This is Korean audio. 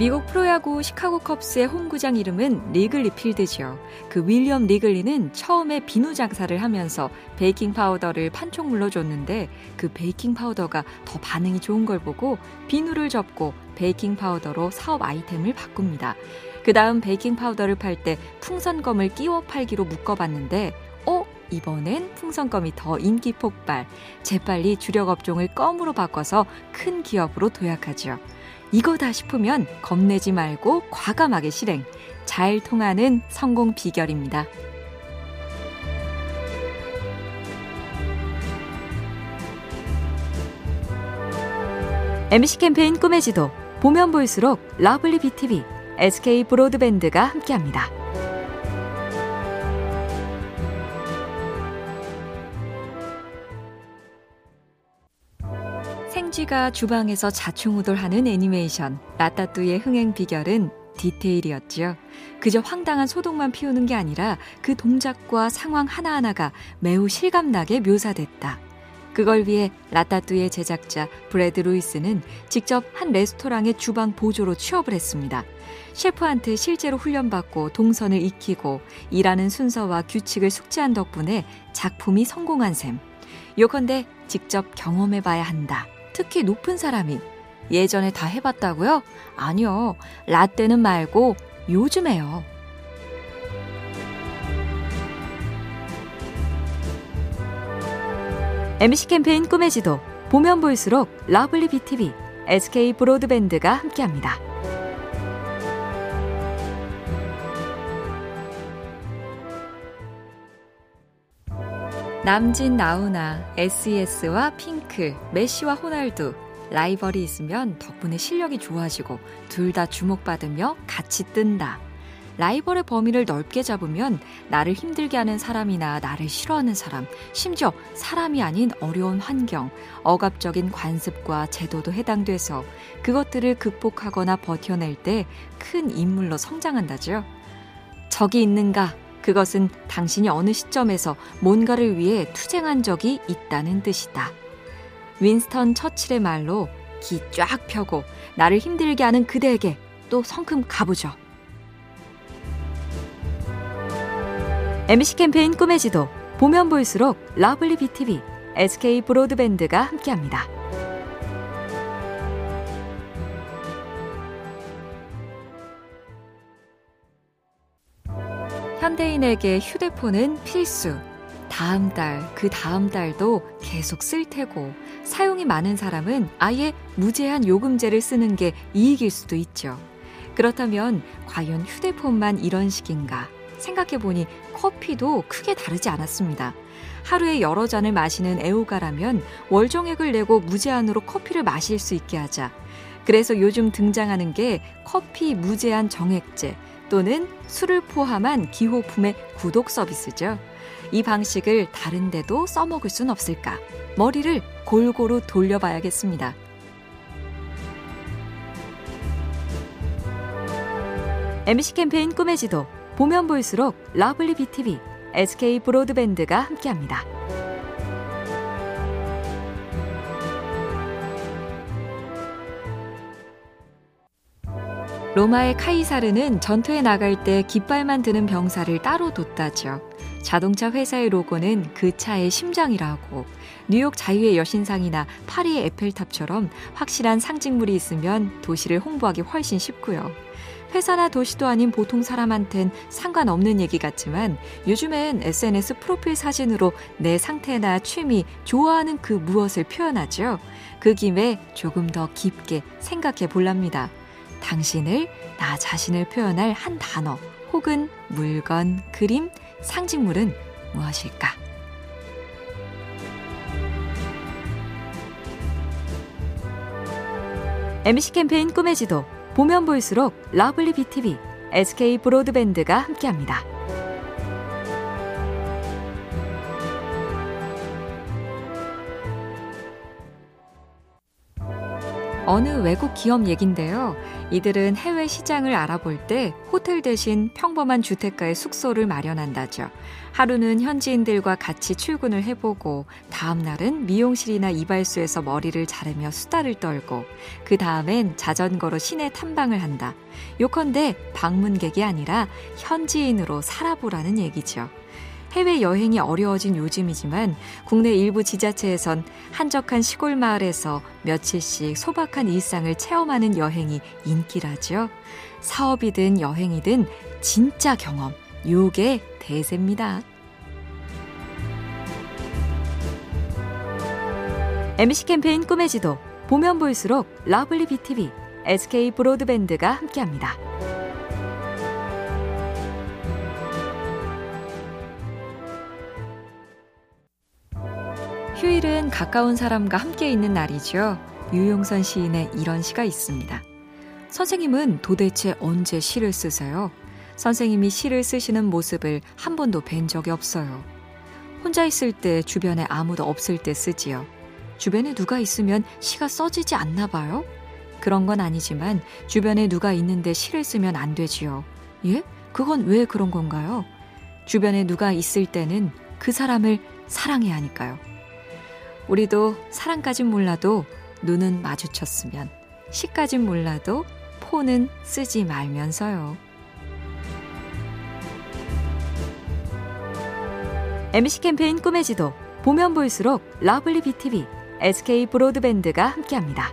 미국 프로야구 시카고 컵스의 홈구장 이름은 리글리 필드죠. 그 윌리엄 리글리는 처음에 비누 장사를 하면서 베이킹 파우더를 판촉물로 줬는데 그 베이킹 파우더가 더 반응이 좋은 걸 보고 비누를 접고 베이킹 파우더로 사업 아이템을 바꿉니다. 그 다음 베이킹 파우더를 팔 때 풍선껌을 끼워 팔기로 묶어봤는데, 어? 이번엔 풍선껌이 더 인기 폭발. 재빨리 주력 업종을 껌으로 바꿔서 큰 기업으로 도약하죠. 이거다 싶으면 겁내지 말고 과감하게 실행. 잘 통하는 성공 비결입니다. MBC 캠페인 꿈의 지도 보면 볼수록 lovely BTV, SK 브로드밴드가 함께합니다. 생쥐가 주방에서 자충우돌하는 애니메이션 라따뚜의 흥행 비결은 디테일이었지요. 그저 황당한 소동만 피우는 게 아니라 그 동작과 상황 하나하나가 매우 실감나게 묘사됐다. 그걸 위해 라따뚜의 제작자 브래드 루이스는 직접 한 레스토랑의 주방 보조로 취업을 했습니다. 셰프한테 실제로 훈련받고 동선을 익히고 일하는 순서와 규칙을 숙지한 덕분에 작품이 성공한 셈. 요컨대 직접 경험해봐야 한다. 특히 높은 사람이 예전에 다 해봤다고요? 아니요. 라떼는 말고 요즘에요. MBC 캠페인 꿈의 지도 보면 볼수록 lovely BTV, SK 브로드밴드가 함께합니다. 남진 나우나, SES와 핑크, 메시와 호날두, 라이벌이 있으면 덕분에 실력이 좋아지고 둘 다 주목받으며 같이 뜬다. 라이벌의 범위를 넓게 잡으면 나를 힘들게 하는 사람이나 나를 싫어하는 사람, 심지어 사람이 아닌 어려운 환경, 억압적인 관습과 제도도 해당돼서 그것들을 극복하거나 버텨낼 때 큰 인물로 성장한다죠. 적이 있는가 그것은 당신이 어느 시점에서 뭔가를 위해 투쟁한 적이 있다는 뜻이다. 윈스턴 처칠의 말로 기 쫙 펴고 나를 힘들게 하는 그대에게 또 성큼 가보죠. MBC 캠페인 꿈의 지도 보면 볼수록 lovely BTV, SK 브로드밴드가 함께합니다. 현대인에게 휴대폰은 필수. 다음 달, 그 다음 달도 계속 쓸 테고, 사용이 많은 사람은 아예 무제한 요금제를 쓰는 게 이익일 수도 있죠. 그렇다면, 과연 휴대폰만 이런 식인가? 생각해보니 커피도 크게 다르지 않았습니다. 하루에 여러 잔을 마시는 애호가라면 월정액을 내고 무제한으로 커피를 마실 수 있게 하자. 그래서 요즘 등장하는 게 커피 무제한 정액제, 또는 술을 포함한 기호품의 구독 서비스죠. 이 방식을 다른 데도 써먹을 순 없을까? 머리를 골고루 돌려봐야겠습니다. MBC 캠페인 꿈의 지도 보면 볼수록 lovely BTV, SK 브로드밴드가 함께합니다. 로마의 카이사르는 전투에 나갈 때 깃발만 드는 병사를 따로 뒀다죠. 자동차 회사의 로고는 그 차의 심장이라고. 뉴욕 자유의 여신상이나 파리의 에펠탑처럼 확실한 상징물이 있으면 도시를 홍보하기 훨씬 쉽고요. 회사나 도시도 아닌 보통 사람한텐 상관없는 얘기 같지만 요즘엔 SNS 프로필 사진으로 내 상태나 취미, 좋아하는 그 무엇을 표현하죠. 그 김에 조금 더 깊게 생각해 볼랍니다. 당신을, 나 자신을 표현할 한 단어 혹은 물건, 그림, 상징물은 무엇일까? MBC 캠페인 꿈의 지도 보면 볼수록 lovely BTV, SK 브로드밴드가 함께합니다. 어느 외국 기업 얘긴데요. 이들은 해외 시장을 알아볼 때 호텔 대신 평범한 주택가에 숙소를 마련한다죠. 하루는 현지인들과 같이 출근을 해보고 다음 날은 미용실이나 이발소에서 머리를 자르며 수다를 떨고 그 다음엔 자전거로 시내 탐방을 한다. 요컨대 방문객이 아니라 현지인으로 살아보라는 얘기죠. 해외 여행이 어려워진 요즘이지만 국내 일부 지자체에선 한적한 시골 마을에서 며칠씩 소박한 일상을 체험하는 여행이 인기라죠. 사업이든 여행이든 진짜 경험, 요게 대세입니다. MBC 캠페인 꿈의 지도 보면 볼수록 lovely BTV, SK 브로드밴드가 함께합니다. 휴일은 가까운 사람과 함께 있는 날이죠. 유용선 시인의 이런 시가 있습니다. 선생님은 도대체 언제 시를 쓰세요? 선생님이 시를 쓰시는 모습을 한 번도 뵌 적이 없어요. 혼자 있을 때 주변에 아무도 없을 때 쓰지요. 주변에 누가 있으면 시가 써지지 않나 봐요? 그런 건 아니지만 주변에 누가 있는데 시를 쓰면 안 되지요. 예? 그건 왜 그런 건가요? 주변에 누가 있을 때는 그 사람을 사랑해야 하니까요. 우리도 사랑까진 몰라도 눈은 마주쳤으면 시까진 몰라도 폰은 쓰지 말면서요. MBC 캠페인 꿈의 지도 보면 볼수록 lovely BTV, SK 브로드밴드가 함께합니다.